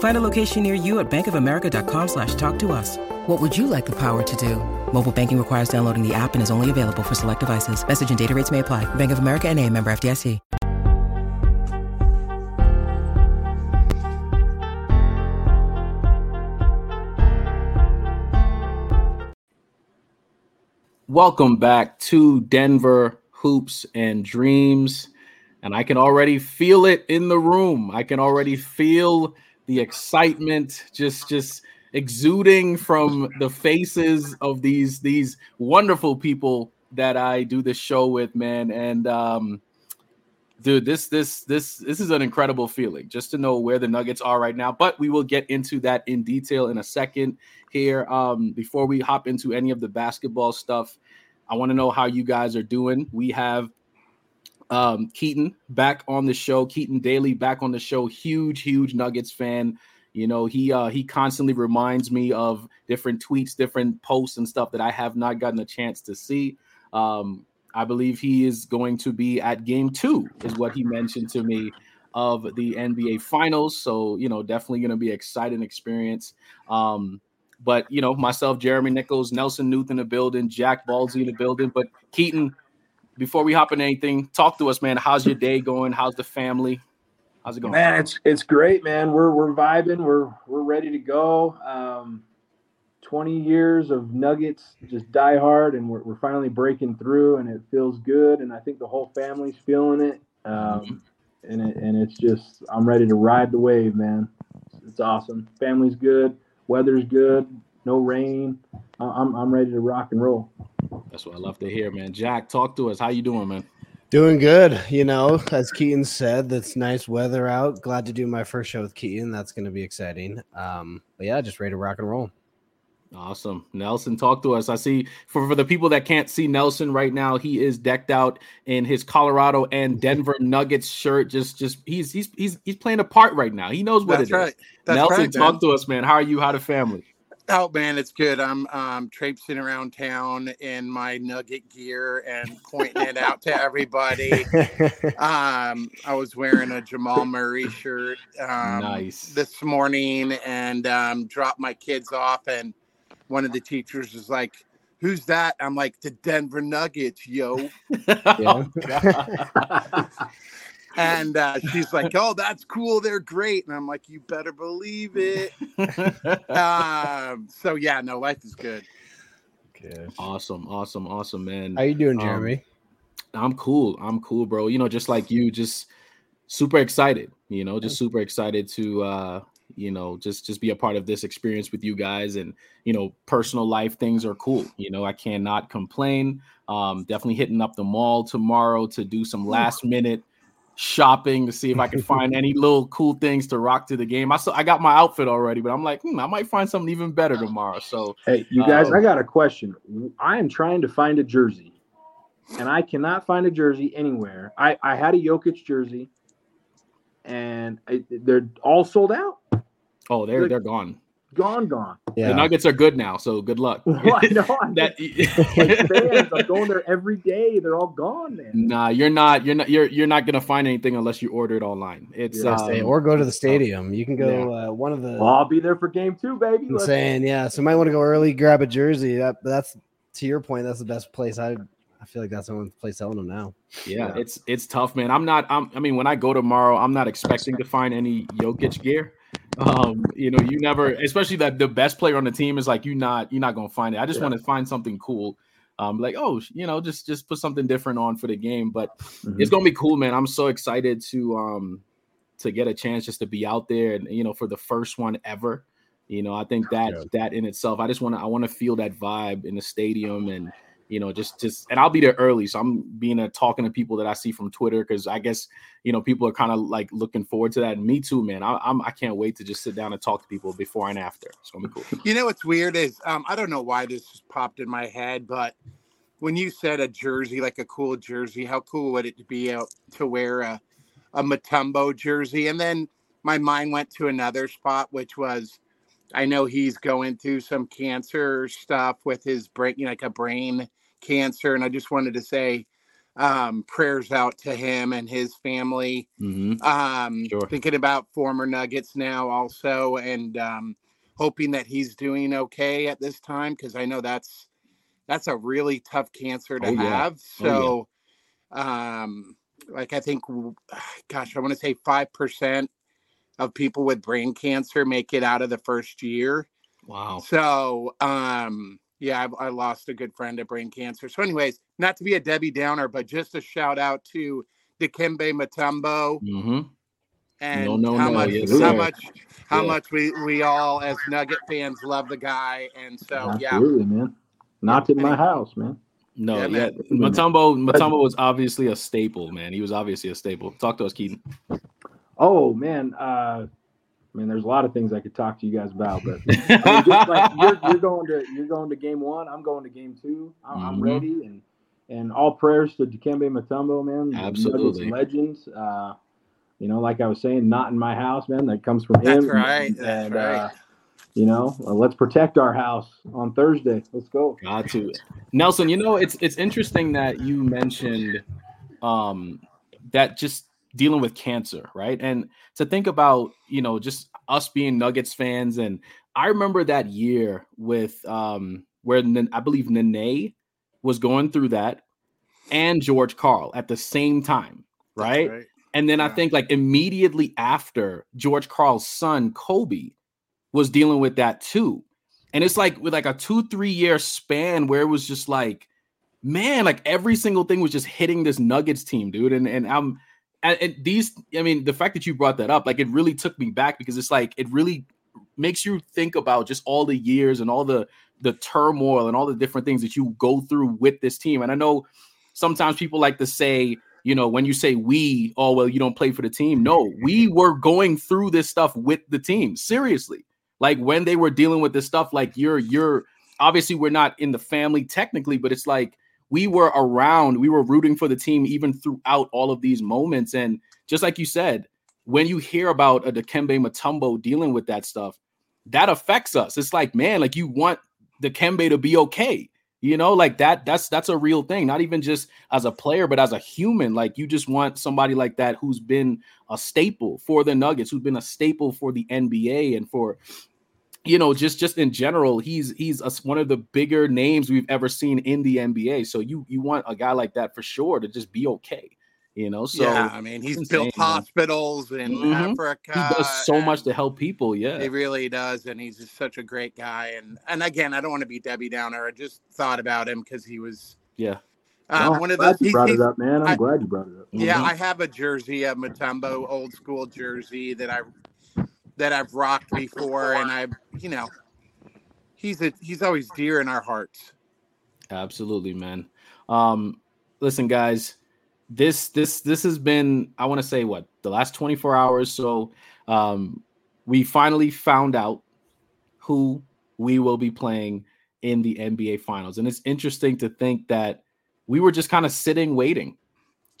Find a location near you at bankofamerica.com slash talk to us. What would you like the power to do? Mobile banking requires downloading the app and is only available for select devices. Message and data rates may apply. Bank of America and a member FDIC. Welcome back to Denver Hoops and Dreams. And I can already feel it in the room. I can already feel the excitement just just exuding from the faces of these these wonderful people that I do this show with, man. And um dude, this this this this is an incredible feeling just to know where the Nuggets are right now. But we will get into that in detail in a second here. Um, before we hop into any of the basketball stuff, I want to know how you guys are doing. We have um, Keaton back on the show. Keaton Daly back on the show. Huge, huge Nuggets fan. You know, he uh, he constantly reminds me of different tweets, different posts, and stuff that I have not gotten a chance to see. Um, I believe he is going to be at game two, is what he mentioned to me of the NBA Finals. So, you know, definitely going to be exciting experience. Um, but you know, myself, Jeremy Nichols, Nelson Newton the building, Jack Ballsy in the building. But Keaton, before we hop into anything, talk to us, man. How's your day going? How's the family? How's it going? Man, it's it's great, man. We're we're vibing. We're we're ready to go. Um, 20 years of Nuggets, just die hard, and we're, we're finally breaking through, and it feels good. And I think the whole family's feeling it. Um, and it, and it's just I'm ready to ride the wave, man. It's awesome. Family's good, weather's good, no rain. I'm I'm ready to rock and roll. That's what I love to hear, man. Jack, talk to us. How you doing, man? Doing good. You know, as Keaton said, that's nice weather out. Glad to do my first show with Keaton. That's going to be exciting. Um, but yeah, just ready to rock and roll. Awesome. Nelson, talk to us. I see for, for the people that can't see Nelson right now, he is decked out in his Colorado and Denver Nuggets shirt. Just just he's he's he's he's playing a part right now. He knows what That's it is. right. That's Nelson, right, talk to us, man. How are you? How the family? Oh man, it's good. I'm um, traipsing around town in my Nugget gear and pointing it out to everybody. Um, I was wearing a Jamal Murray shirt um, Nice. this morning and um, dropped my kids off, and one of the teachers was like, "Who's that?" I'm like, "The Denver Nuggets, yo." Oh, God. And uh, she's like, "Oh, that's cool. They're great." And I'm like, "You better believe it." um, so yeah, no, life is good. Good. awesome, awesome, awesome, man. How you doing, Um, Jeremy? I'm cool. I'm cool, bro. You know, just like you, just super excited. You know, just super excited to uh, you know, just just be a part of this experience with you guys. And you know, personal life things are cool. You know, I cannot complain. Um, definitely hitting up the mall tomorrow to do some last minute shopping to see if I can find any little cool things to rock to the game. I saw I got my outfit already, but I'm like, hmm, I might find something even better tomorrow. So Hey, you guys, Um, I got a question. I am trying to find a jersey, and I cannot find a jersey anywhere. I, I had a Jokic jersey, and I, they're all sold out. oh, they're Like- they're gone. Gone, gone. The Nuggets are good now, so good luck. Well, I know. I'm that like fans, I'm going there every day. They're all gone, man. Nah, you're not. You're not. You're you're not gonna find anything unless you order it online. It's Yeah, um, stay- or go to the stadium. You can go uh, one of the. Well, I'll be there for game two, baby. I'm saying, yeah. So might want to go early, grab a jersey. That that's to your point. That's the best place. I I feel like that's the only place selling them now. yeah, Yeah. it's it's tough, man. I'm not. I'm, I mean, when I go tomorrow, I'm not expecting to find any Jokic gear. Um, you know, you never, especially that the best player on the team is like you not you're not gonna find it. I just Yeah. want to find something cool. um, like oh, you know, just just put something different on for the game. But mm-hmm. it's gonna be cool, man. I'm so excited to um to get a chance just to be out there and you know for the first one ever. You know, I think that yeah. that in itself, I just want to I want to feel that vibe in the stadium and you know, just just and I'll be there early. So I'm being a talking to people that I see from Twitter because I guess you know people are kind of like looking forward to that. And me too, man. I, I'm I can't wait to just sit down and talk to people before and after. It's gonna be cool. You know what's weird is um, I don't know why this just popped in my head, but when you said a jersey, like a cool jersey, how cool would it be out to wear a a Mutombo jersey? And then my mind went to another spot, which was I know he's going through some cancer stuff with his brain, you know, like a brain cancer. And I just wanted to say um, prayers out to him and his family. Mm-hmm. Um, sure. Thinking about former Nuggets now also, and um, hoping that he's doing okay at this time because I know that's that's a really tough cancer to oh, have. Yeah. So, oh, yeah. um, like I think, gosh, I want to say five percent of people with brain cancer make it out of the first year. Wow. So, um, yeah, I, I, lost a good friend to brain cancer. So, anyways, not to be a Debbie Downer, but just a shout out to Dikembe Mutombo. Mm-hmm. And no, no, how no, much, yes, how much, how yeah. much we we all as Nugget fans love the guy, and so Absolutely, yeah, Absolutely, man. Not in my house, man. No, yeah, yeah. Mutombo, Mutombo was obviously a staple, man. He was obviously a staple. Talk to us, Keaton. Oh man, uh, I mean, there's a lot of things I could talk to you guys about, but I mean, just like you're, you're, going to you're going to game one, I'm going to game 2 I'm, mm-hmm. I'm ready, and and all prayers to Dikembe Mutombo, man. Absolutely, legends. Uh, you know, like I was saying, not in my house, man. That comes from him. That's right. That's and, right. Uh, you know, uh, let's protect our house on Thursday. Let's go. Got to, Nelson. You know, it's it's interesting that you mentioned um, that just dealing with cancer, right? And to think about, you know, just us being Nuggets fans. And I remember that year with um where I believe Nene was going through that and George Karl at the same time, right? right. And then yeah. I think like immediately after George Karl's son Coby was dealing with that too. And it's like with like a two, three year span where it was just like, man, like every single thing was just hitting this Nuggets team, dude. And and I'm and, and these, I mean, the fact that you brought that up, like it really took me back because it's like it really makes you think about just all the years and all the the turmoil and all the different things that you go through with this team. And I know sometimes people like to say, you know, when you say we, oh well, you don't play for the team. No, we mm-hmm. were going through this stuff with the team. Seriously. Like when they were dealing with this stuff, like you're you're obviously we're not in the family technically, but it's like we were around, we were rooting for the team even throughout all of these moments. And just like you said, when you hear about a Dikembe Mutombo dealing with that stuff, that affects us. It's like, man, like you want Dikembe to be okay. You know, like that, that's that's a real thing, not even just as a player, but as a human. Like you just want somebody like that who's been a staple for the Nuggets, who's been a staple for the NBA and for you know, just just in general, he's he's a, one of the bigger names we've ever seen in the NBA. So you you want a guy like that for sure to just be okay. You know, so yeah, I mean, he's insane, built hospitals man. in mm-hmm. Africa. He does so much to help people. Yeah, he really does, and he's just such a great guy. And and again, I don't want to be Debbie Downer. I just thought about him because he was yeah. Uh, one of those. You brought it up, man. I'm I, glad you brought it up. Yeah, mm-hmm. I have a jersey, a Mutombo old school jersey that I that I've rocked before, and I, you know, he's a he's always dear in our hearts. Absolutely, man. Um, listen, guys, this this this has been I want to say what the last 24 hours. So um, we finally found out who we will be playing in the NBA Finals, and it's interesting to think that we were just kind of sitting waiting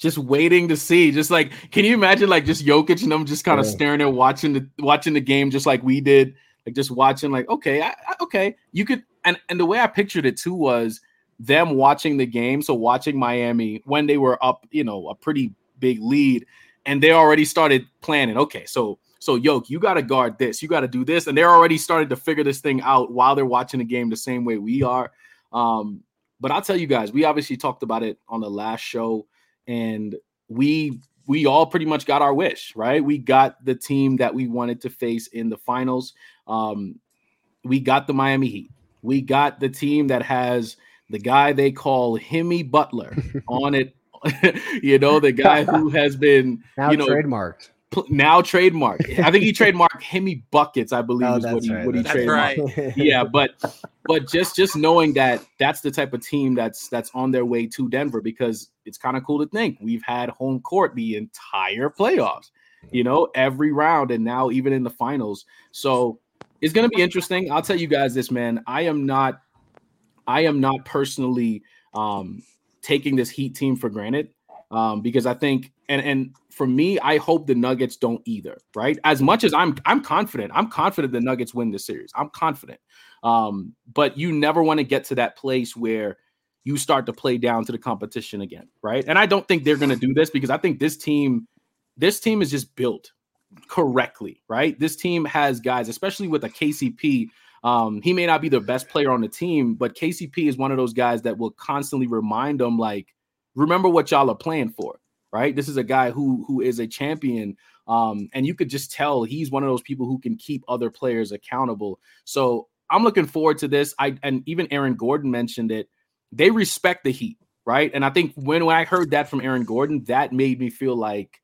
just waiting to see. Just like, can you imagine like just Jokic and them just kind of yeah. staring there, watching the watching the game, just like we did, like just watching, like, okay, I, I, okay, you could. And and the way I pictured it too was them watching the game, so watching Miami when they were up, you know, a pretty big lead, and they already started planning. Okay, so so Yoke, you got to guard this, you got to do this, and they're already started to figure this thing out while they're watching the game the same way we are. Um, but I'll tell you guys, we obviously talked about it on the last show and we we all pretty much got our wish, right? We got the team that we wanted to face in the finals. Um, we got the Miami Heat. We got the team that has the guy they call Himmy Butler on it. you know, the guy who has been now you know trademarked. Pl- now trademark. I think he trademarked Himmy Buckets, I believe Oh, is what he, right, what he that's trademarked. right. yeah, but but just just knowing that that's the type of team that's that's on their way to Denver because it's kind of cool to think we've had home court the entire playoffs, you know, every round and now even in the finals. So it's going to be interesting. I'll tell you guys this, man. I am not I am not personally um taking this Heat team for granted um because I think and and for me, I hope the Nuggets don't either, right? As much as I'm I'm confident, I'm confident the Nuggets win this series. I'm confident. Um, but you never want to get to that place where you start to play down to the competition again, right? And I don't think they're going to do this because I think this team, this team is just built correctly, right? This team has guys, especially with a KCP. Um, he may not be the best player on the team, but KCP is one of those guys that will constantly remind them, like, remember what y'all are playing for, right? This is a guy who who is a champion, um, and you could just tell he's one of those people who can keep other players accountable. So I'm looking forward to this. I and even Aaron Gordon mentioned it. They respect the Heat, right? And I think when, when I heard that from Aaron Gordon, that made me feel like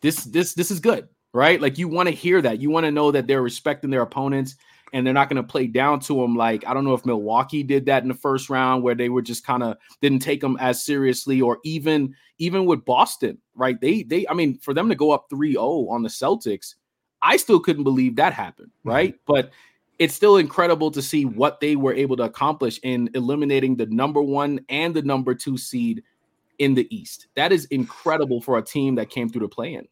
this this this is good, right? Like you want to hear that. You want to know that they're respecting their opponents and they're not going to play down to them. Like I don't know if Milwaukee did that in the first round where they were just kind of didn't take them as seriously, or even even with Boston, right? They they I mean for them to go up 3-0 on the Celtics, I still couldn't believe that happened, right? But it's still incredible to see what they were able to accomplish in eliminating the number one and the number two seed in the East. That is incredible for a team that came through the play-in.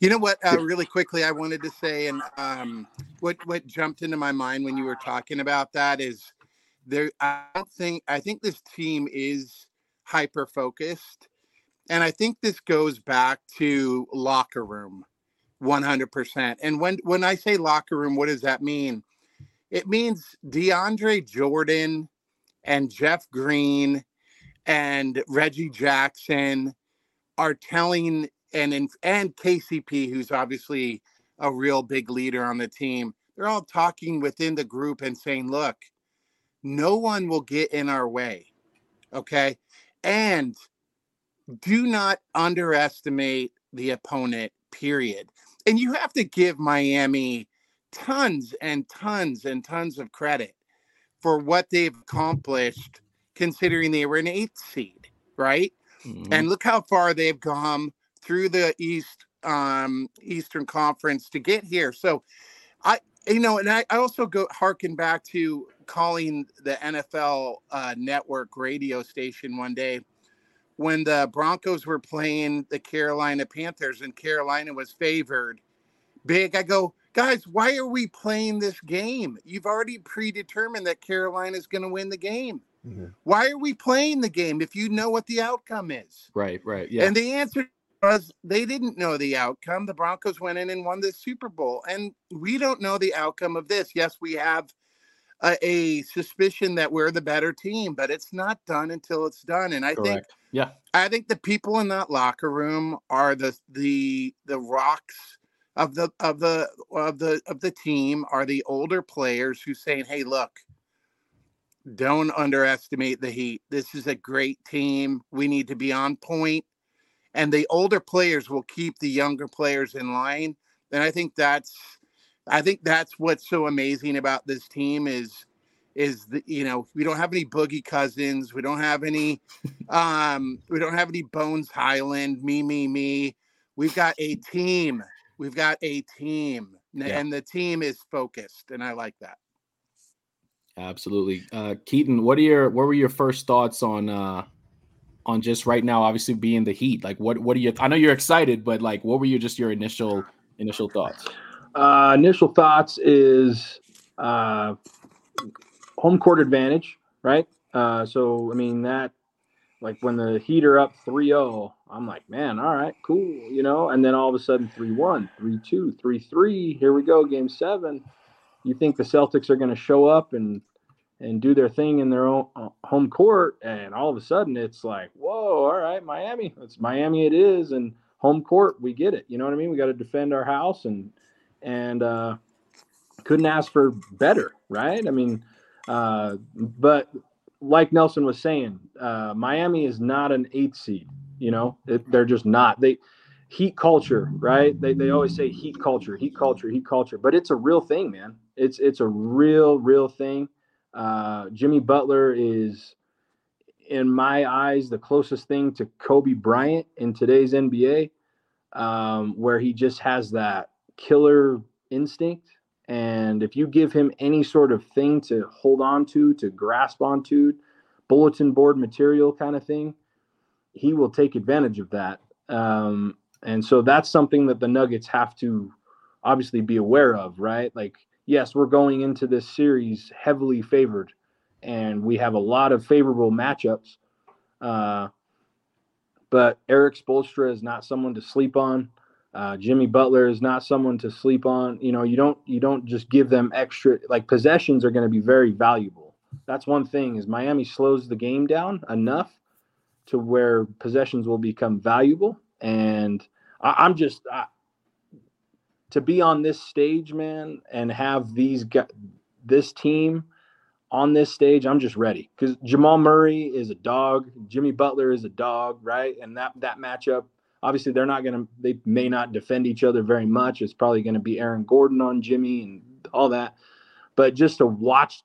You know what? Uh, really quickly, I wanted to say, and um, what what jumped into my mind when you were talking about that is there. I don't think I think this team is hyper focused, and I think this goes back to locker room, one hundred percent. And when when I say locker room, what does that mean? It means DeAndre Jordan and Jeff Green and Reggie Jackson are telling and in, and KCP, who's obviously a real big leader on the team, they're all talking within the group and saying, "Look, no one will get in our way, okay, and do not underestimate the opponent." Period. And you have to give Miami tons and tons and tons of credit for what they've accomplished, considering they were an eighth seed, right? Mhm. and look how far they've come through the east um eastern conference to get here so i you know and i, I also go harken back to calling the nfl uh, network radio station one day when the broncos were playing the carolina panthers and carolina was favored big i go guys why are we playing this game you've already predetermined that Carolina is going to win the game Mhm. why are we playing the game if you know what the outcome is Right, right. Yeah. and the answer was they didn't know the outcome. The Broncos went in and won the Super Bowl. And we don't know the outcome of this. Yes, we have a, a suspicion that we're the better team, but it's not done until it's done. And I think Yeah. I think the people in that locker room are the the the rocks of the of the of the of the team are the older players who saying, "Hey, look, don't underestimate the Heat. This is a great team. We need to be on point." And the older players will keep the younger players in line. And I think that's I think that's what's so amazing about this team is is the you know we don't have any boogie cousins we don't have any um we don't have any Bones Hyland me me me we've got a team we've got a team Yeah. and the team is focused and i like that Absolutely. Uh Keaton, what are your what were your first thoughts on uh on just right now obviously being the heat? Like what what are your I know you're excited, but like what were your just your initial initial thoughts? Uh, initial thoughts is uh, home court advantage, right? Uh, so I mean that, like when the Heat are up 3-0, I'm like, man, all right, cool, you know. And then all of a sudden 3-1, 3-2, 3-3. Here we go, game seven. You think the Celtics are going to show up and and do their thing in their own uh, home court, and all of a sudden it's like, whoa, all right, Miami, it's Miami, it is, and home court, we get it. You know what I mean? We got to defend our house and and uh, couldn't ask for better, right? I mean, uh, but like Nelson was saying, uh, Miami is not an eighth seed. You know, it, they're just not. They heat culture, right? They, they always say heat culture, heat culture, heat culture, but it's a real thing, man. It's it's a real real thing. Uh, Jimmy Butler is, in my eyes, the closest thing to Kobe Bryant in today's NBA, um, where he just has that killer instinct. And if you give him any sort of thing to hold on to, to grasp onto, bulletin board material kind of thing, he will take advantage of that. Um, and so that's something that the Nuggets have to obviously be aware of, right? Like, yes, we're going into this series heavily favored, and we have a lot of favorable matchups. Uh, but Erik Spoelstra is not someone to sleep on. Uh, Jimmy Butler is not someone to sleep on. You know, you don't you don't just give them extra like possessions are going to be very valuable. That's one thing is Miami slows the game down enough to where possessions will become valuable. And I, am just to be on this stage, man, and have these this team on this stage. I'm just ready because Jamal Murray is a dog, Jimmy Butler is a dog, right? And that that matchup obviously they're not to they may not defend each other very much it's probably to be aaron gordon on jimmy and all that but just to watch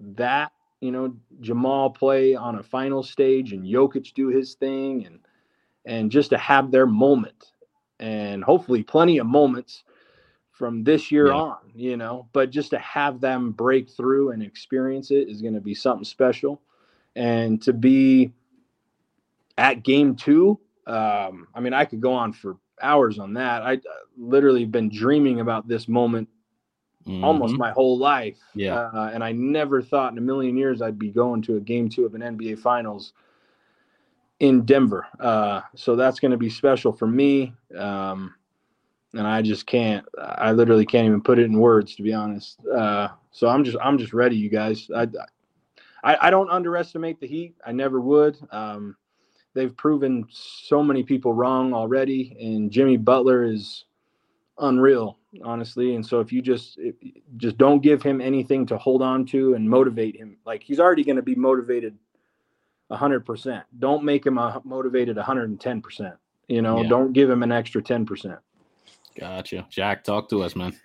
that you know jamal play on a final stage and Jokic do his thing and and just to have their moment and hopefully plenty of moments from this year yeah. on you know but just to have them break through and experience it is going to be something special and to be at game two um, I mean, I could go on for hours on that. I uh, literally been dreaming about this moment mm-hmm. almost my whole life. Yeah. Uh, and I never thought in a million years I'd be going to a game two of an NBA Finals in Denver. Uh, so that's going to be special for me. Um, and I just can't. I literally can't even put it in words, to be honest. Uh, so I'm just, I'm just ready, you guys. I, I, I don't underestimate the Heat. I never would. Um, they've proven so many people wrong already, and Jimmy Butler is unreal, honestly. And so if you just if, just don't give him anything to hold on to and motivate him, like he's already going to be motivated hundred percent. Don't make him a motivated 110 percent. You know, yeah. don't give him an extra 10 percent. Gotcha, Jack. Talk to us, man.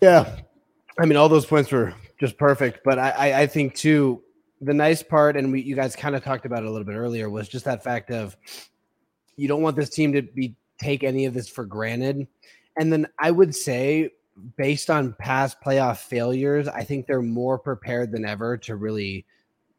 Yeah, I mean, all those points were just perfect, but I, I, I think too the nice part, and we you guys kind of talked about it a little bit earlier, was just that fact of you don't want this team to be take any of this for granted. And then I would say, based on past playoff failures, I think they're more prepared than ever to really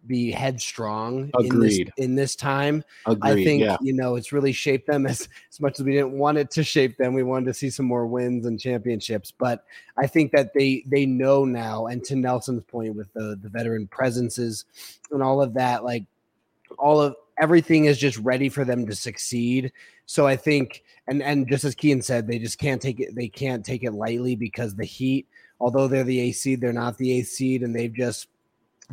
be headstrong Agreed. in this in this time. Agreed, I think yeah. you know it's really shaped them as as much as we didn't want it to shape them. We wanted to see some more wins and championships, but I think that they they know now. And to Nelson's point with the the veteran presences and all of that, like all of everything is just ready for them to succeed. So I think, and and just as Kean said, they just can't take it. They can't take it lightly because the Heat, although they're the A seed, they're not the A seed, and they've just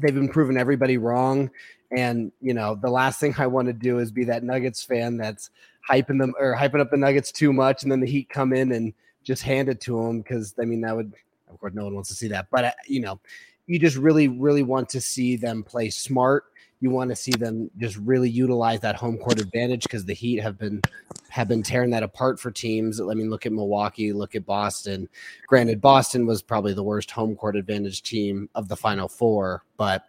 they've been proving everybody wrong. And you know, the last thing I want to do is be that Nuggets fan that's hyping them or hyping up the Nuggets too much, and then the Heat come in and just hand it to them because I mean that would, of course, no one wants to see that. But uh, you know, you just really, really want to see them play smart. You want to see them just really utilize that home court advantage because the Heat have been have been tearing that apart for teams. I mean, look at Milwaukee, look at Boston. Granted, Boston was probably the worst home court advantage team of the Final Four, but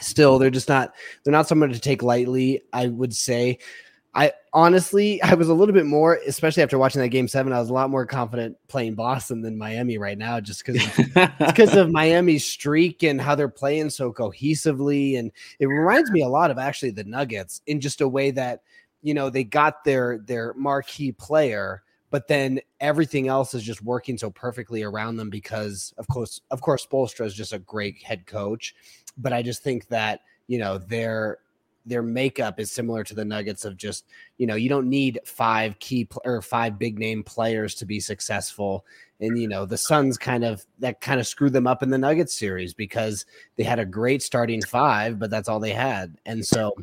still, they're just not they're not someone to take lightly. I would say. I honestly, I was a little bit more, especially after watching that game seven. I was a lot more confident playing Boston than Miami right now, just because because of Miami's streak and how they're playing so cohesively. And it reminds me a lot of actually the Nuggets in just a way that you know they got their their marquee player but then everything else is just working so perfectly around them because of course of course Bolstra is just a great head coach but I just think that you know their their makeup is similar to the Nuggets of just you know you don't need five key pl- or five big name players to be successful and you know the Suns kind of that kind of screwed them up in the Nuggets series because they had a great starting five but that's all they had and so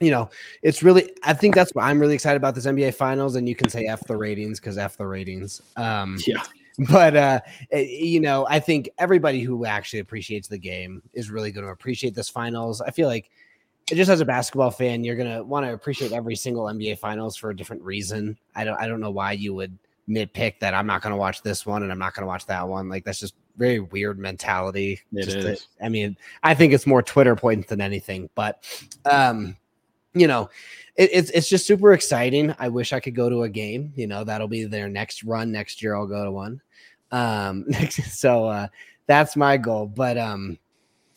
you know, it's really, I think that's what I'm really excited about this NBA finals. And you can say F the ratings because F the ratings. Um, yeah. but uh, eh, you know, I think everybody who actually appreciates the game is really going to appreciate this finals. I feel like just as a basketball fan, you're gonna want to appreciate every single NBA finals for a different reason. I don't I don't know why you would nitpick that I'm not gonna watch this one and I'm not gonna watch that one. Like that's just very weird mentality. It just is. To, I mean, I think it's more Twitter points than anything, but um, you know, it, it's it's just super exciting. I wish I could go to a game. You know, that'll be their next run next year. I'll go to one. Um, next, so uh, that's my goal. But um,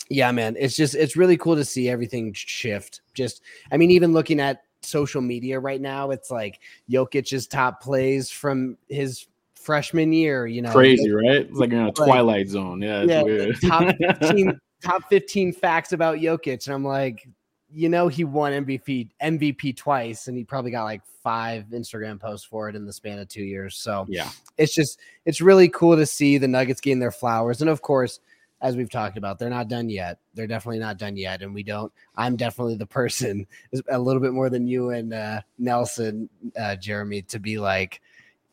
yeah, man, it's just it's really cool to see everything shift. Just, I mean, even looking at social media right now, it's like Jokic's top plays from his freshman year. You know, Crazy, right? It's like in a Like- twilight zone. Yeah, it's yeah, weird. top 15, top 15 facts about Jokic. And I'm like, you know, he won MVP MVP twice, and he probably got like five Instagram posts for it in the span of two years. So yeah, it's just it's really cool to see the Nuggets getting their flowers. And of course, as we've talked about, they're not done yet. They're definitely not done yet. And we don't, I'm definitely the person a little bit more than you and uh, Nelson, uh, Jeremy, to be like,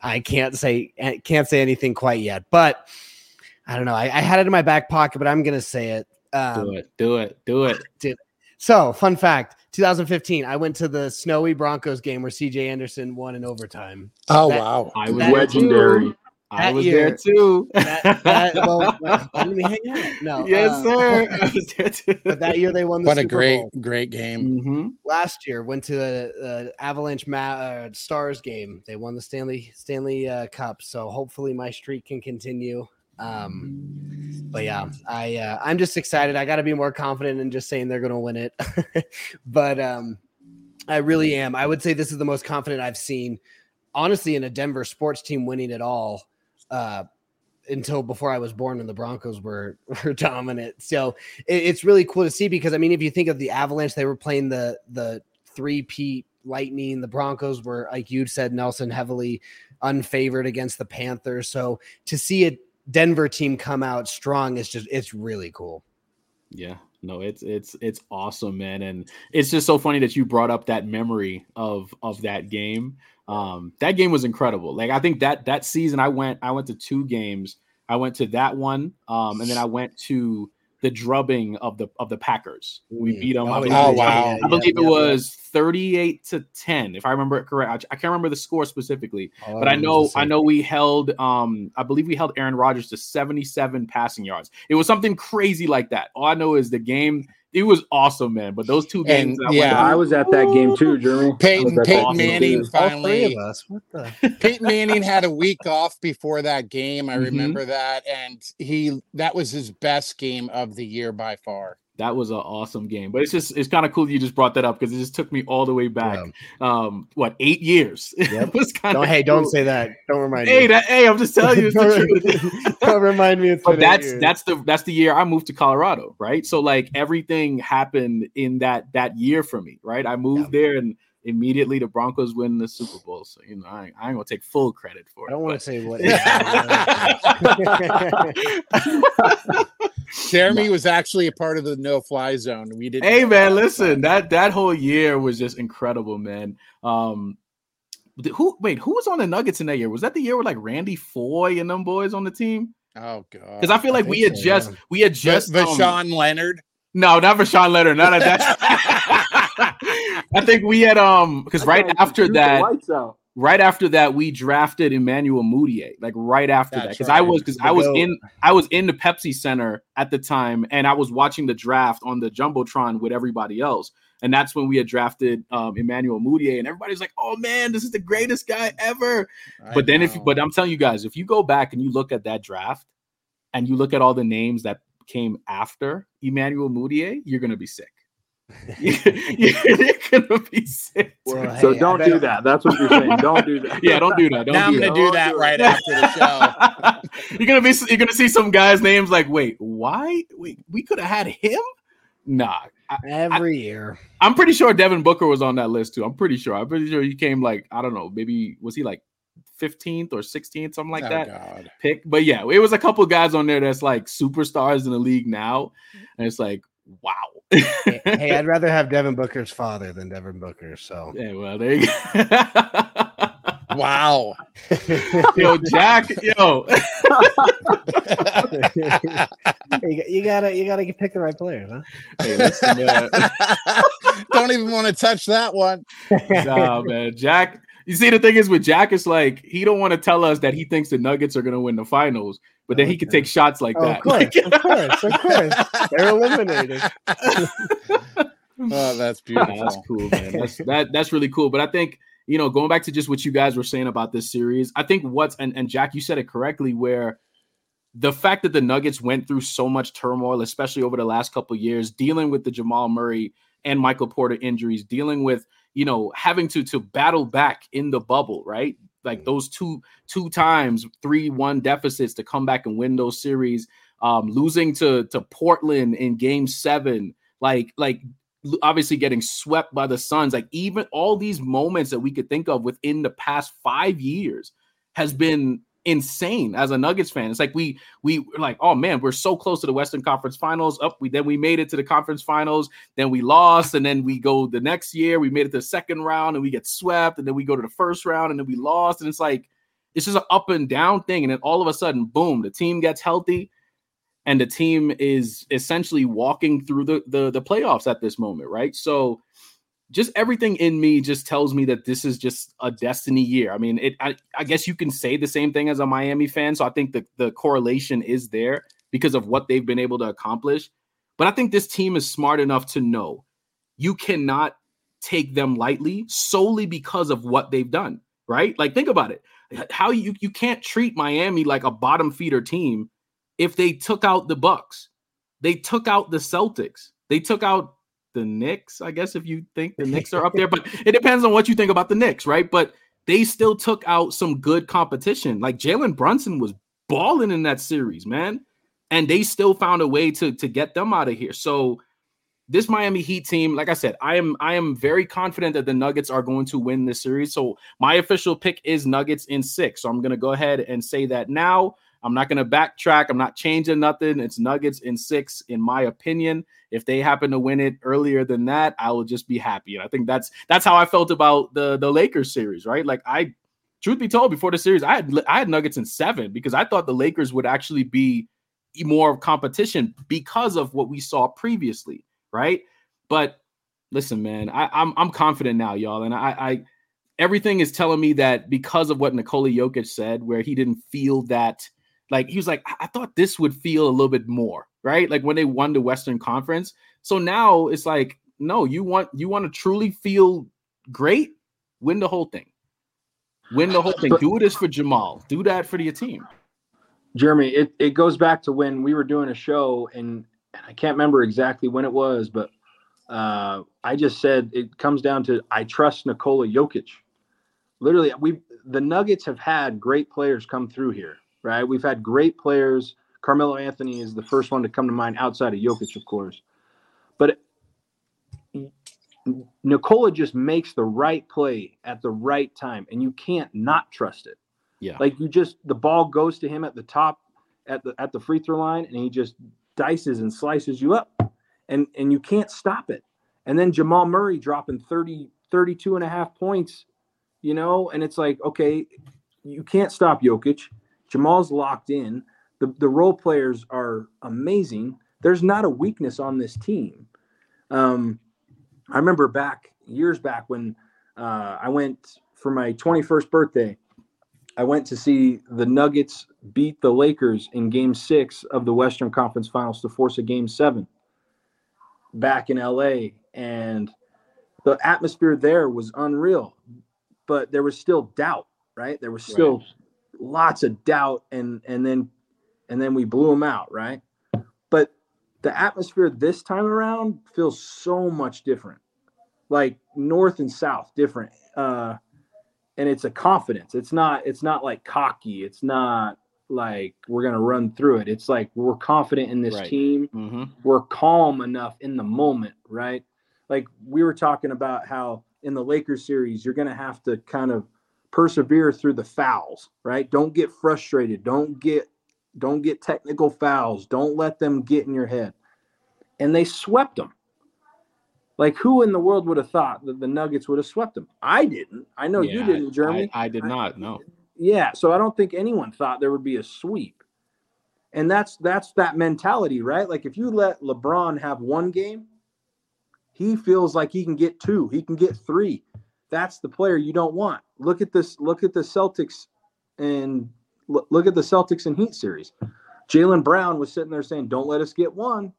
I can't say can't say anything quite yet. But I don't know. I, I had it in my back pocket, but I'm gonna say it. Um, do it, do it, do it. so, fun fact 2015, I went to the snowy Broncos game where CJ Anderson won in overtime. Oh That- wow. I was Legendary. too. I That was year- there too. That, that, well, well, let me hang out. No, yes, uh, sir. I was there too. But that year they won the What a great, Bowl. great game. Mhm. Last year went to the Avalanche Ma- uh, Stars game. They won the Stanley Stanley uh, Cup. So hopefully my streak can continue. Um, but yeah, I uh, I'm just excited. I got to be more confident in just saying they're going to win it. but um, I really am. I would say this is the most confident I've seen, honestly, in a Denver sports team winning at all. Uh, until before I was born, when the Broncos were were dominant. So it, it's really cool to see because I mean, if you think of the Avalanche, they were playing the the three-peat Lightning. The Broncos were, like you said, Nelson, heavily unfavored against the Panthers. So to see a Denver team come out strong is just it's really cool. Yeah, no, it's it's it's awesome, man, and it's just so funny that you brought up that memory of of that game. Um, that game was incredible. Like I think that that season, I went I went to two games. I went to that one, um, and then I went to the drubbing of the of the Packers. We Mm. beat them. I Oh, believe, yeah, it was- wow. I believe yeah, it yeah. was thirty-eight to ten, if I remember it correct. I, I can't remember the score specifically, All but I know I know we held um I believe we held Aaron Rodgers to 77 passing yards. It was something crazy like that. All I know is the game it was awesome, man. But those two games, and, I yeah, went I was at that game too, Jeremy. I was Peyton, Peyton awesome, game, Manning too. All three finally. of us. What the? Peyton Manning had a week off before that game. I Mhm. remember that, and he that was his best game of the year by far. That was an awesome game. But it's just it's kind of cool you just brought that up because it just took me all the way back. Um, what eight years? Yep. it was kind Don't, of hey, don't say that. Don't remind Hey, me. that, hey, I'm just telling you, it's the truth. don't remind me. It's but that's years. that's the that's the year I moved to Colorado, right? So like everything happened in that that year for me, right? I moved there and immediately the Broncos win the Super Bowl. So you know, I, ain't- I ain't gonna take full credit for it. I don't want to say what. but- Jeremy was actually a part of the no fly zone. We didn't. hey man, listen, but- that that whole year was just incredible, man. Um who wait, who was on the Nuggets in that year? Was that the year with like Randy Foye and them boys on the team? Oh god. Because I feel I like we think had so, just yeah. we had just just um, Leonard. No, not for Sean Leonard. None of that. I think we had um because right after that, right after that, we drafted Emmanuel Mudiay. Like right after that, That's because I was because I was in I was in the Pepsi Center at the time, and I was watching the draft on the jumbotron with everybody else. And that's when we had drafted um, Emmanuel Mudiay, and everybody's like, "Oh man, this is the greatest guy ever." I But then, if know. but I'm telling you guys, if you go back and you look at that draft, and you look at all the names that came after Emmanuel Mudiay, you're gonna be sick. you're gonna be sick. Well, So hey, I don't do that. That's what you're saying. Don't do that. Yeah, don't do that. Don't now I'm gonna that. do that right after the show. you're gonna be you're gonna see some guys' names like, wait, why? Wait, we could have had him. Nah, I, every year. I'm pretty sure Devin Booker was on that list too. I'm pretty sure. I'm pretty sure he came like I don't know, maybe was he like 15th or 16th, something like oh that. god. pick. But yeah, it was a couple guys on there that's like superstars in the league now, and it's like, wow. hey, hey, I'd rather have Devin Booker's father than Devin Booker. So yeah, well, there you go. wow. yo, Jack, yo. you, you gotta you gotta pick the right players, huh? Hey, listen, man. Uh, Don't even want to touch that one. nah, man. Jack, you see, the thing is with Jack, it's like he don't want to tell us that he thinks the Nuggets are gonna win the finals, but then he can Okay. take shots like Oh, that. of course, of course, of course. They're eliminated. Oh, that's beautiful. that's cool, man. That's that that's really cool. But I think you know, going back to just what you guys were saying about this series, I think what's and, and Jack, you said it correctly, where the fact that the Nuggets went through so much turmoil, especially over the last couple of years, dealing with the Jamal Murray and Michael Porter injuries, dealing with you know having to to battle back in the bubble, right? Like those two two times three one deficits to come back and win those series, um, losing to to Portland in Game Seven, like like obviously getting swept by the Suns, like even all these moments that we could think of within the past five years has been insane as a Nuggets fan. It's like we we were like, oh man, we're so close to the Western Conference Finals. Up, we then we made it to the conference finals, then we lost, and then we go the next year, we made it to the second round and we get swept, and then we go to the first round and then we lost. And it's like it's just an up and down thing. And then all of a sudden, boom, the team gets healthy and the team is essentially walking through the, the the playoffs at this moment, right? So just everything in me just tells me that this is just a destiny year. I mean, it I, I guess you can say the same thing as a Miami fan, so I think the the correlation is there because of what they've been able to accomplish. But I think this team is smart enough to know you cannot take them lightly solely because of what they've done, right? Like think about it. How you you can't treat Miami like a bottom feeder team if they took out the Bucks. They took out the Celtics. They took out the Knicks, I guess if you think the Knicks are up there, but it depends on what you think about the Knicks, right? But they still took out some good competition. Like Jalen Brunson was balling in that series, man. And they still found a way to to get them out of here. So this Miami Heat team, like I said, I am I am very confident that the Nuggets are going to win this series. So my official pick is Nuggets in six. So I'm gonna go ahead and say that now. I'm not gonna backtrack. I'm not changing nothing. It's Nuggets in six, in my opinion. If they happen to win it earlier than that, I will just be happy. And I think that's that's how I felt about the the Lakers series, right? Like I, truth be told, before the series, I had I had Nuggets in seven because I thought the Lakers would actually be more of competition because of what we saw previously, right? But listen, man, I, I'm I'm confident now, y'all, and I, I everything is telling me that because of what Nikola Jokic said, where he didn't feel that, like he was like, I, I thought this would feel a little bit more, right? Like when they won the Western Conference. So now it's like, no, you want you want to truly feel great, win the whole thing. Win the whole thing. Do this for Jamal. Do that for your team. Jeremy, it, it goes back to when we were doing a show, and I can't remember exactly when it was, but uh, I just said it comes down to I trust Nikola Jokic. Literally, we the Nuggets have had great players come through here, right? We've had great players. Carmelo Anthony is the first one to come to mind outside of Jokic, of course. But Nikola just makes the right play at the right time, and you can't not trust it. Yeah. Like you just the ball goes to him at the top at the at the free throw line and he just dices and slices you up and and you can't stop it. And then Jamal Murray dropping 30 32 and a half points, you know, and it's like, okay, you can't stop Jokic. Jamal's locked in. The the role players are amazing. There's not a weakness on this team. Um I remember back years back when uh, I went for my 21st birthday. I went to see the Nuggets beat the Lakers in game six of the Western Conference Finals to force a game seven back in LA. And the atmosphere there was unreal, but there was still doubt, right? There was still lots of doubt. And, and then, and then we blew them out, right? But the atmosphere this time around feels so much different, like north and south different. Uh, and it's a confidence. It's not it's not like cocky. It's not like we're gonna run through it. It's like we're confident in this Right. team. Mm-hmm. We're calm enough in the moment, right? Like we were talking about how in the Lakers series, you're gonna have to kind of persevere through the fouls, right? Don't get frustrated. Don't get don't get technical fouls. Don't let them get in your head. And they swept them. Like, who in the world would have thought that the Nuggets would have swept them? I didn't. I know you didn't, Jeremy. I, I did not. No. Yeah, so I don't think anyone thought there would be a sweep. And that's that's that mentality, right? Like if you let LeBron have one game, he feels like he can get two, he can get three. That's the player you don't want. Look at this, look at the Celtics and look, at the Celtics and Heat series. Jaylen Brown was sitting there saying, Don't let us get one.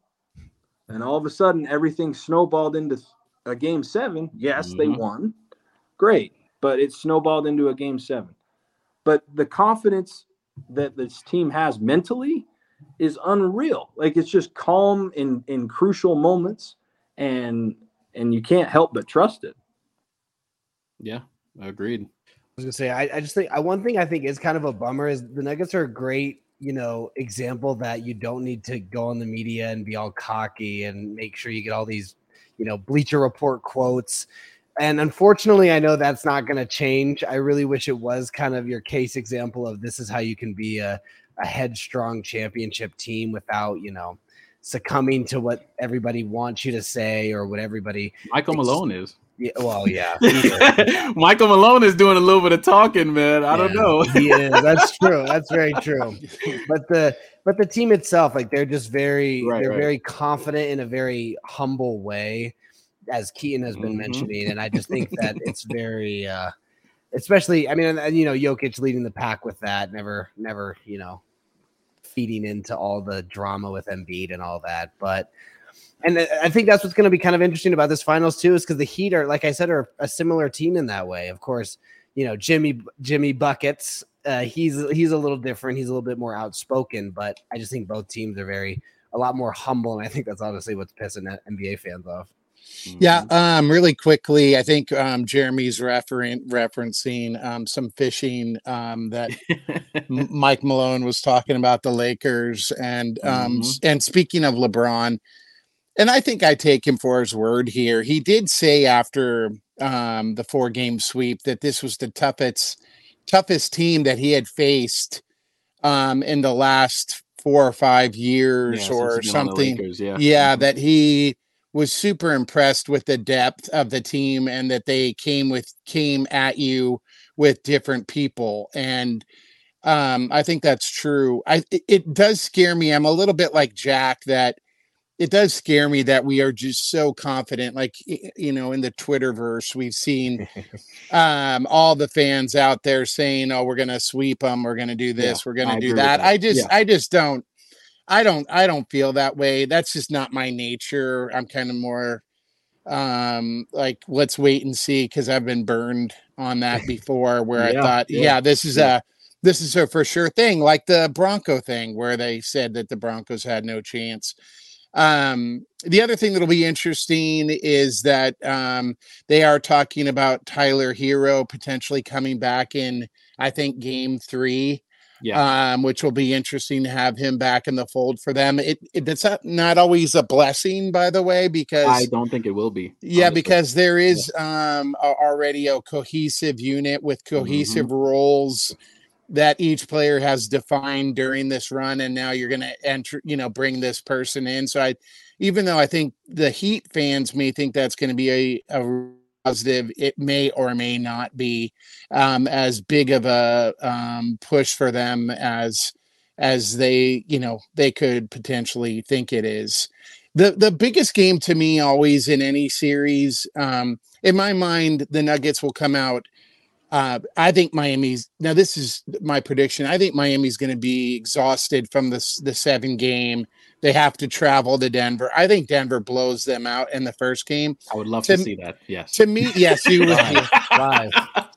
And all of a sudden, everything snowballed into a game seven. Yes, they Mhm. won. Great. But it snowballed into a game seven but the confidence that this team has mentally is unreal. Like it's just calm in in crucial moments, and and you can't help but trust it. Yeah, agreed. I was gonna say, I, I just think I, one thing I think is kind of a bummer is the Nuggets are a great, you know, example that you don't need to go on the media and be all cocky and make sure you get all these, you know, Bleacher Report quotes. And unfortunately, I know that's not going to change. I really wish it was kind of your case example of this is how you can be a, a headstrong championship team without, you know, succumbing to what everybody wants you to say or what everybody. Michael Malone is. Yeah, well, yeah. Michael Malone is doing a little bit of talking, man. I don't know. he is. That's true. That's very true. But the but the team itself, like they're just very Right, they're right. very confident in a very humble way, as Keaton has been Mhm. mentioning, and I just think that it's very, uh especially. I mean, and, you know, Jokic leading the pack with that, never, never, you know, feeding into all the drama with Embiid and all that, but. And I- I think that's what's going to be kind of interesting about this finals too, is because the Heat are, like I said, are a similar team in that way. Of course, you know Jimmy Jimmy buckets. Uh, he's he's a little different. He's a little bit more outspoken, but I just think both teams are very a lot more humble, and I think that's honestly what's pissing NBA fans off. Yeah, um, really quickly, I think um, Jeremy's referen- referencing um, some fishing um, that M- Mike Malone was talking about the Lakers, and um, s- and speaking of LeBron, and I think I take him for his word here. He did say after um, the four game sweep that this was the toughest toughest team that he had faced um, in the last four or five years since or he's been on the something Lakers, yeah. yeah Mhm. that he was super impressed with the depth of the team and that they came with came at you with different people and um i think that's true i it does scare me i'm a little bit like jack that it does scare me that we are just so confident like you know in the twitterverse we've seen um all the fans out there saying oh we're gonna sweep them we're gonna do this we're gonna agree do that that. i just Yeah. i just don't i don't i don't feel that way that's just not my nature i'm kind of more um like let's wait and see because i've been burned on that before where i thought yeah, yeah, this is yeah. a this is a for sure thing like the bronco thing where they said that the broncos had no chance um the other thing that'll be interesting is that um they are talking about Tyler Herro potentially coming back in i think game three Yeah. um, which will be interesting to have him back in the fold for them. It, it that's not, not always a blessing, by the way, because I don't think it will be. yeah, honestly. because there is um a- already a cohesive unit with cohesive roles that each player has defined during this run, and now you're gonna enter, you know, bring this person in. So I, even though I think the Heat fans may think that's going to be a, a positive, it may or may not be um, as big of a um, push for them as as they you know they could potentially think it is the the biggest game to me always in any series um in my mind the nuggets will come out uh i think miami's now this is my prediction i think miami's going to be exhausted from this the seven game they have to travel to denver i think denver blows them out in the first game I would love to to see that. Yes. to me yes you would Live.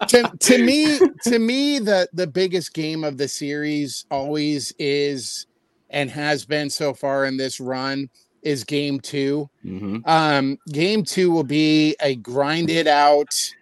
to, to me to me the the biggest game of the series always is and has been so far in this run is game two hmm um game two will be a grinded out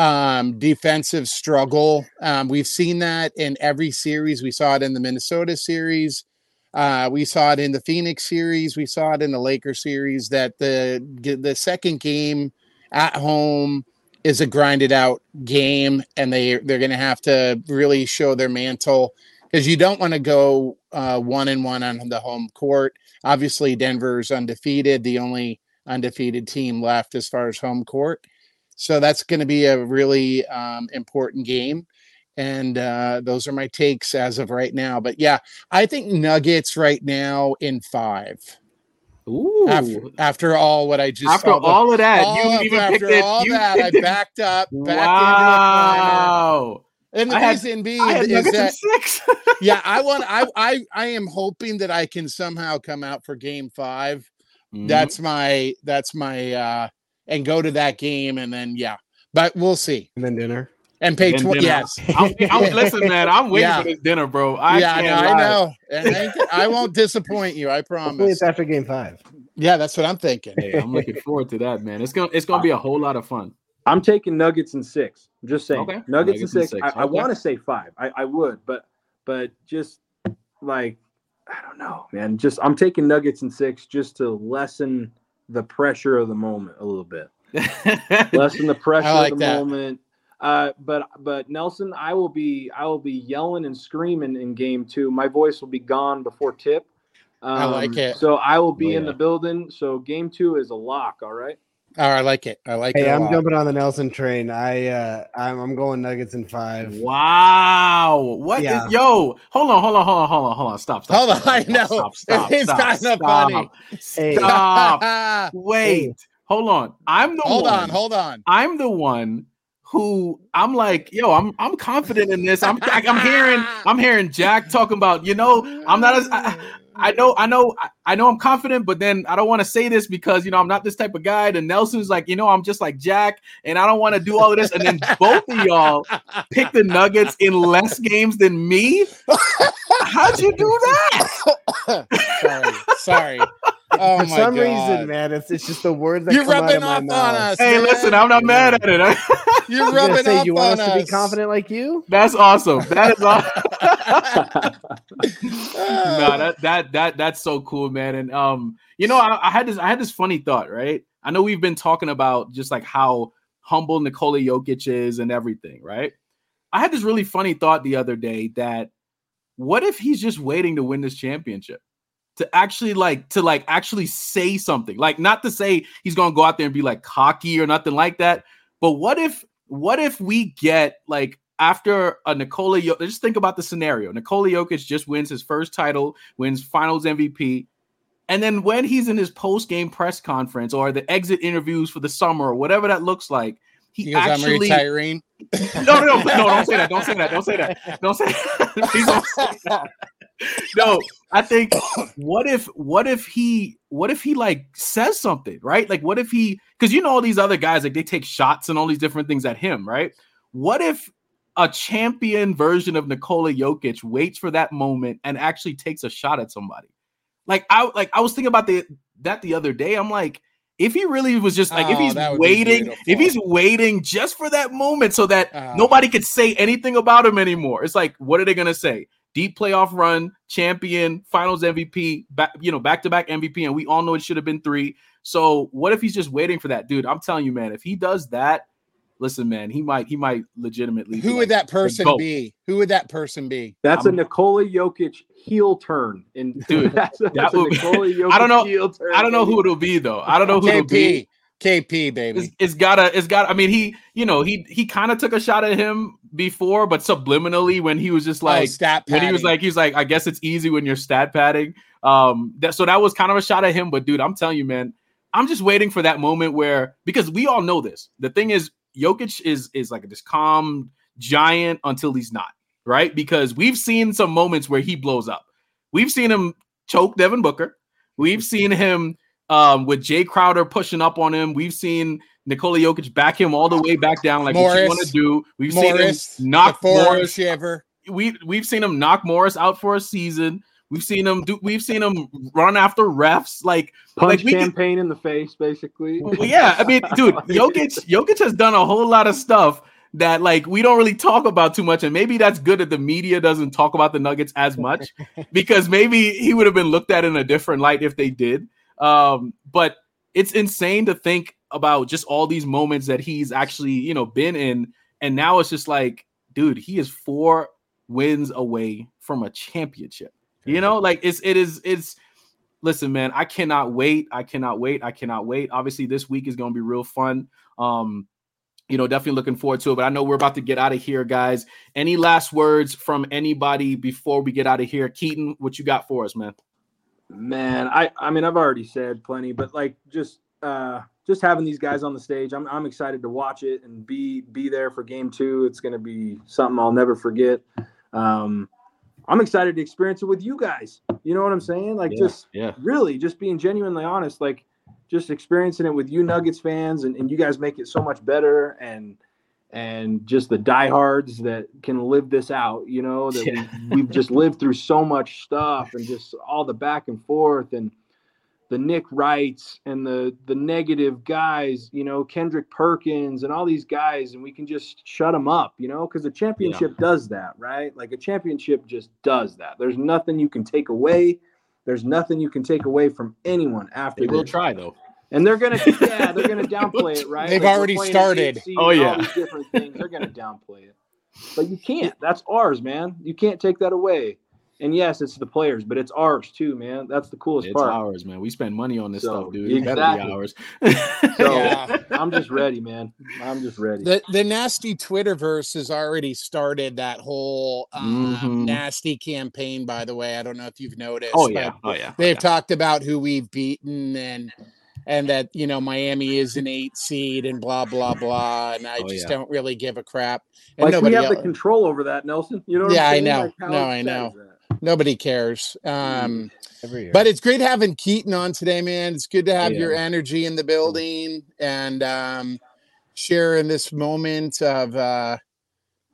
um defensive struggle um we've seen that in every series we saw it in the minnesota series uh we saw it in the phoenix series we saw it in the lakers series that the the second game at home is a grinded out game and they they're going to have to really show their mantle because you don't want to go uh, one and one on the home court. Obviously, Denver's undefeated. The only undefeated team left as far as home court. So that's going to be a really um, important game. And uh, those are my takes as of right now. But yeah, I think Nuggets right now in five. Ooh. After, after all what I just after saw the- all of that, all you of- even after picked it. all you that, I it. backed up, back Wow. into a corner. And the I had- reason being I is that six. yeah, I want I I I am hoping that I can somehow come out for game 5 Mhm. That's my that's my uh and go to that game and then yeah. But we'll see. And then dinner. And pay Then twenty yes. I'm, I'm, listen, man. I'm waiting Yeah. for this dinner, bro. I yeah, can't no, I know. And I, I won't disappoint you, I Hopefully promise. it's after game five. Yeah, that's what I'm thinking. Hey, I'm looking forward to that, man. It's gonna it's gonna be a whole lot of fun. I'm taking Nuggets and six. I'm just saying. Okay. Nuggets, Nuggets in in six. six. I, I want to say five. I, I would, but but just like I don't know, man. Just I'm taking Nuggets and six just to lessen the pressure of the moment a little bit. Lessen the pressure like of the that. moment. Uh, but but Nelson, I will be I will be yelling and screaming in game two. My voice will be gone before tip. Um, I like it. So I will be Oh, in yeah. the building. So game two is a lock. All right. Oh, I like it. I like it. Hey, a I'm lot. jumping on the Nelson train. I uh I'm, I'm going Nuggets in five. wow. What is Yeah. yo? Hold on, hold on, hold on, hold on, hold on. Stop, stop. Hold stop, on, I stop, know. Stop, stop, It's stop, kinda stop, funny. Hey. Stop. Wait. Hold on. I'm the hold one. on, hold on. I'm the one who I'm like, yo, I'm I'm confident in this. I'm I'm hearing I'm hearing Jack talking about, you know, I'm not as I, I know I know I- I know I'm confident, but then I don't want to say this because you know I'm not this type of guy. And Nelson's like, you know, I'm just like Jack, and I don't want to do all of this. And then both of y'all pick the Nuggets in less games than me. How'd you do that? sorry, sorry. Oh For some God. reason, man, it's it's just the words that You're come out rubbing of my off on mouth. us. Hey, man. listen, I'm not mad at it. You're I was gonna rubbing say, off you want on us to be confident like you? That's awesome. That is awesome. No, that that that that's so cool, man. And um, you know, I, I had this I had this funny thought, right? I know we've been talking about just like how humble Nikola Jokic is and everything, right? I had this really funny thought the other day that what if he's just waiting to win this championship? To actually like to like actually say something. Like not to say he's gonna go out there and be like cocky or nothing like that. But what if what if we get like after a Nikola Jokic, just think about the scenario. Nikola Jokic just wins his first title, wins finals MVP. And then when he's in his post-game press conference or the exit interviews for the summer or whatever that looks like, he He goes, I'm actually retiring. no, no, no, no, don't say that. Don't say that. Don't say that. Don't say that. Please don't say that. No, I think what if what if he what if he like says something, right? Like what if he because you know all these other guys like they take shots and all these different things at him, right? What if a champion version of Nikola Jokic waits for that moment and actually takes a shot at somebody? Like I like I was thinking about the that the other day. I'm like, if he really was just like if Oh, he's would be waiting, if he's waiting just for that moment so that Oh. nobody could say anything about him anymore. It's like, what are they gonna say? Deep playoff run, champion, finals MVP, back, you know, back to back MVP, and we all know it should have been three. So what if he's just waiting for that, dude? I'm telling you, man, if he does that, listen, man, he might, he might legitimately. be Who like would that person be? Who would that person be? That's a I'm- Nikola Jokic heel turn. and Dude, that's, a, that's a would be- Nikola I don't know- heel turn. I don't know baby. who it'll be though. I don't know who it'll be. KP. KP, baby. It's, it's gotta, it's got. I mean, he, you know, he he kind of took a shot at him before, but subliminally when he was just oh, like, stat when he was padding. like, he's like, I guess it's easy when you're stat padding. Um, that so that was kind of a shot at him. But dude, I'm telling you, man, I'm just waiting for that moment where because we all know this. The thing is, Jokic is is like this calm giant until he's not, right? Because we've seen some moments where he blows up. We've seen him choke Devin Booker. We've seen him um, with Jae Crowder pushing up on him. We've seen Nikola Jokic back him all the way back down, like what you want to do. We've Morris, seen him knock Morris shiver. we we've seen him knock Morris out for a season. We've seen him do. We've seen him run after refs. Like, punch like campaign in the face, basically. well, yeah. I mean, dude, Jokic, Jokic has done a whole lot of stuff that like we don't really talk about too much, and maybe that's good that the media doesn't talk about the Nuggets as much because maybe he would have been looked at in a different light if they did. Um, but it's insane to think about just all these moments that he's actually, you know, been in, and now it's just like, dude, he is four wins away from a championship. You know, like it's it is it's listen, man, I cannot wait. I cannot wait. I cannot wait. Obviously, this week is going to be real fun. Um, you know, definitely looking forward to it. But I know we're about to get out of here, guys. Any last words from anybody before we get out of here? Keaton, what you got for us, man? Man, I I mean I've already said plenty, but like just uh just having these guys on the stage, I'm I'm excited to watch it and be be there for game two. It's gonna be something I'll never forget. Um I'm excited to experience it with you guys. You know what I'm saying? Like Yeah, just yeah. really just being genuinely honest, like just experiencing it with you Nuggets fans and, and you guys make it so much better and and just the diehards that can live this out, you know, that Yeah. we, we've just lived through so much stuff and just all the back and forth and the Nick Wrights and the the negative guys, you know, Kendrick Perkins and all these guys, and we can just shut them up, you know, because the championship does that, right? Like a championship just does that. There's nothing you can take away. There's nothing you can take away from anyone after They will this. try though. And they're gonna, yeah, they're gonna downplay it, right? They've we're already started. Oh, yeah. all these different things. They're gonna downplay it, but you can't. That's ours, man. You can't take that away. And yes, it's the players, but it's ours too, man. That's the coolest It's part. ours, man. We spend money on this So, stuff, dude. It better be exactly. ours. So Yeah. I'm just ready, man. I'm just ready. The the nasty Twitterverse has already started that whole um, Mhm. nasty campaign. By the way, I don't know if you've noticed. oh but yeah. Oh yeah. they've yeah. talked about who we've beaten and and that you know Miami is an eight seed and blah blah blah. And I Oh, just yeah. don't really give a crap. And like we nobody have the control over that, Nelson. You know what Yeah, I I'm saying? know. Like, No, I know. that? Nobody cares. Um, Every year. but it's great having Keaton on today, man. It's good to have your energy in the building and um, share in this moment of uh,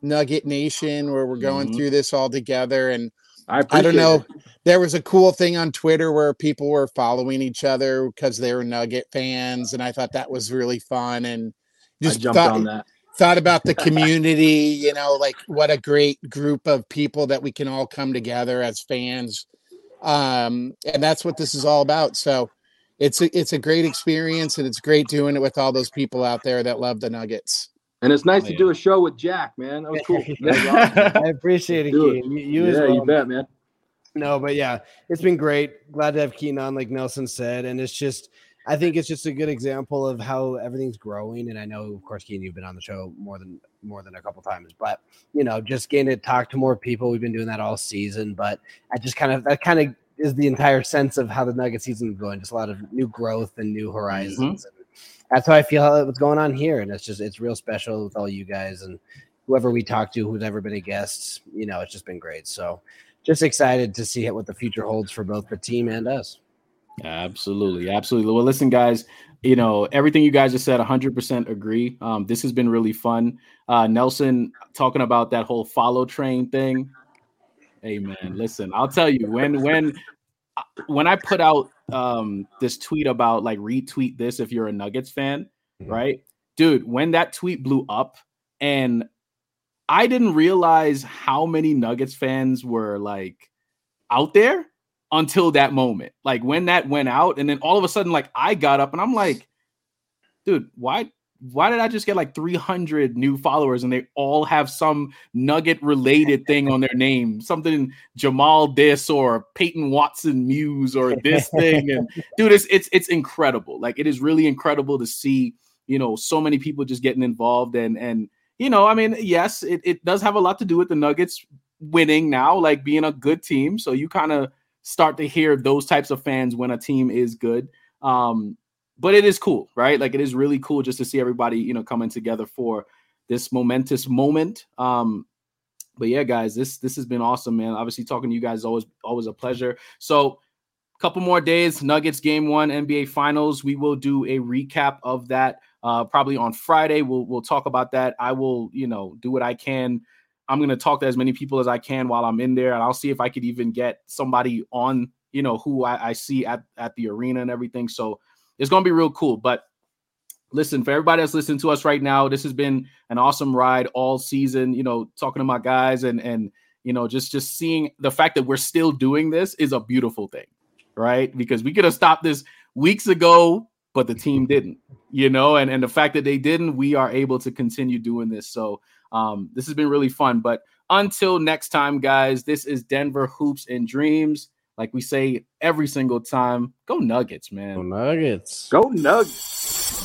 Nugget Nation where we're going Mhm. through this all together. And I, I don't know. it. There was a cool thing on Twitter where people were following each other because they were Nugget fans, and I thought that was really fun. And I just jumped thought, on that. Thought about the community. You know, like what a great group of people that we can all come together as fans, um, and that's what this is all about. So. It's a, it's a great experience and it's great doing it with all those people out there that love the Nuggets. And it's nice Oh, to yeah. do a show with Jack, man. That was cool. That was awesome. I appreciate it, Do it. You, you as yeah, well. you bet, man. No, but yeah, it's been great. Glad to have Keaton on, like Nelson said, and it's just, I think it's just a good example of how everything's growing. And I know, of course, Keaton, you've been on the show more than more than a couple times, but you know, just getting to talk to more people. We've been doing that all season, but I just kind of that kind of is the entire sense of how the Nugget season is going. Just a lot of new growth and new horizons. Mm-hmm. And that's how I feel how what's going on here, and it's just it's real special with all you guys and whoever we talk to, who's ever been a guest. You know, it's just been great. So just excited to see what the future holds for both the team and us. Absolutely, absolutely. Well, listen, guys. You know everything you guys just said. 100% agree. Um, this has been really fun. Uh, Nelson talking about that whole follow train thing. Hey man, listen. I'll tell you when when when I put out um, this tweet about like retweet this if you're a Nuggets fan, Mhm. right, dude? When that tweet blew up, and I didn't realize how many Nuggets fans were like out there until that moment. Like when that went out, and then all of a sudden, like I got up and I'm like, dude, why why did I just get like 300 new followers and they all have some nugget related thing on their name? Something Jamal this or Peyton Watson Muse or this thing. And dude, it's it's it's incredible. Like it is really incredible to see, you know, so many people just getting involved and and you know, I mean, yes, it, it does have a lot to do with the Nuggets winning now, like being a good team. So you kind of start to hear those types of fans when a team is good. Um, but it is cool, right? Like it is really cool just to see everybody, you know, coming together for this momentous moment. Um, but yeah, guys, this this has been awesome, man. Obviously, talking to you guys is always always a pleasure. So, couple more days, Nuggets game one, NBA Finals. We will do a recap of that uh, probably on Friday. We'll we'll talk about that. I will, you know, do what I can. I'm gonna talk to as many people as I can while I'm in there, and I'll see if I could even get somebody on, you know, who I, I see at at the arena and everything. So it's gonna be real cool. But listen, for everybody that's listening to us right now, this has been an awesome ride all season. You know, talking to my guys and and you know, just just seeing the fact that we're still doing this is a beautiful thing, right? Because we could have stopped this weeks ago, but the team didn't, you know, and and the fact that they didn't, we are able to continue doing this. So um, this has been really fun. But until next time, guys, this is Denver Hoops and Dreams. like we say every single time, go Nuggets, man. Go Nuggets. Go Nuggets.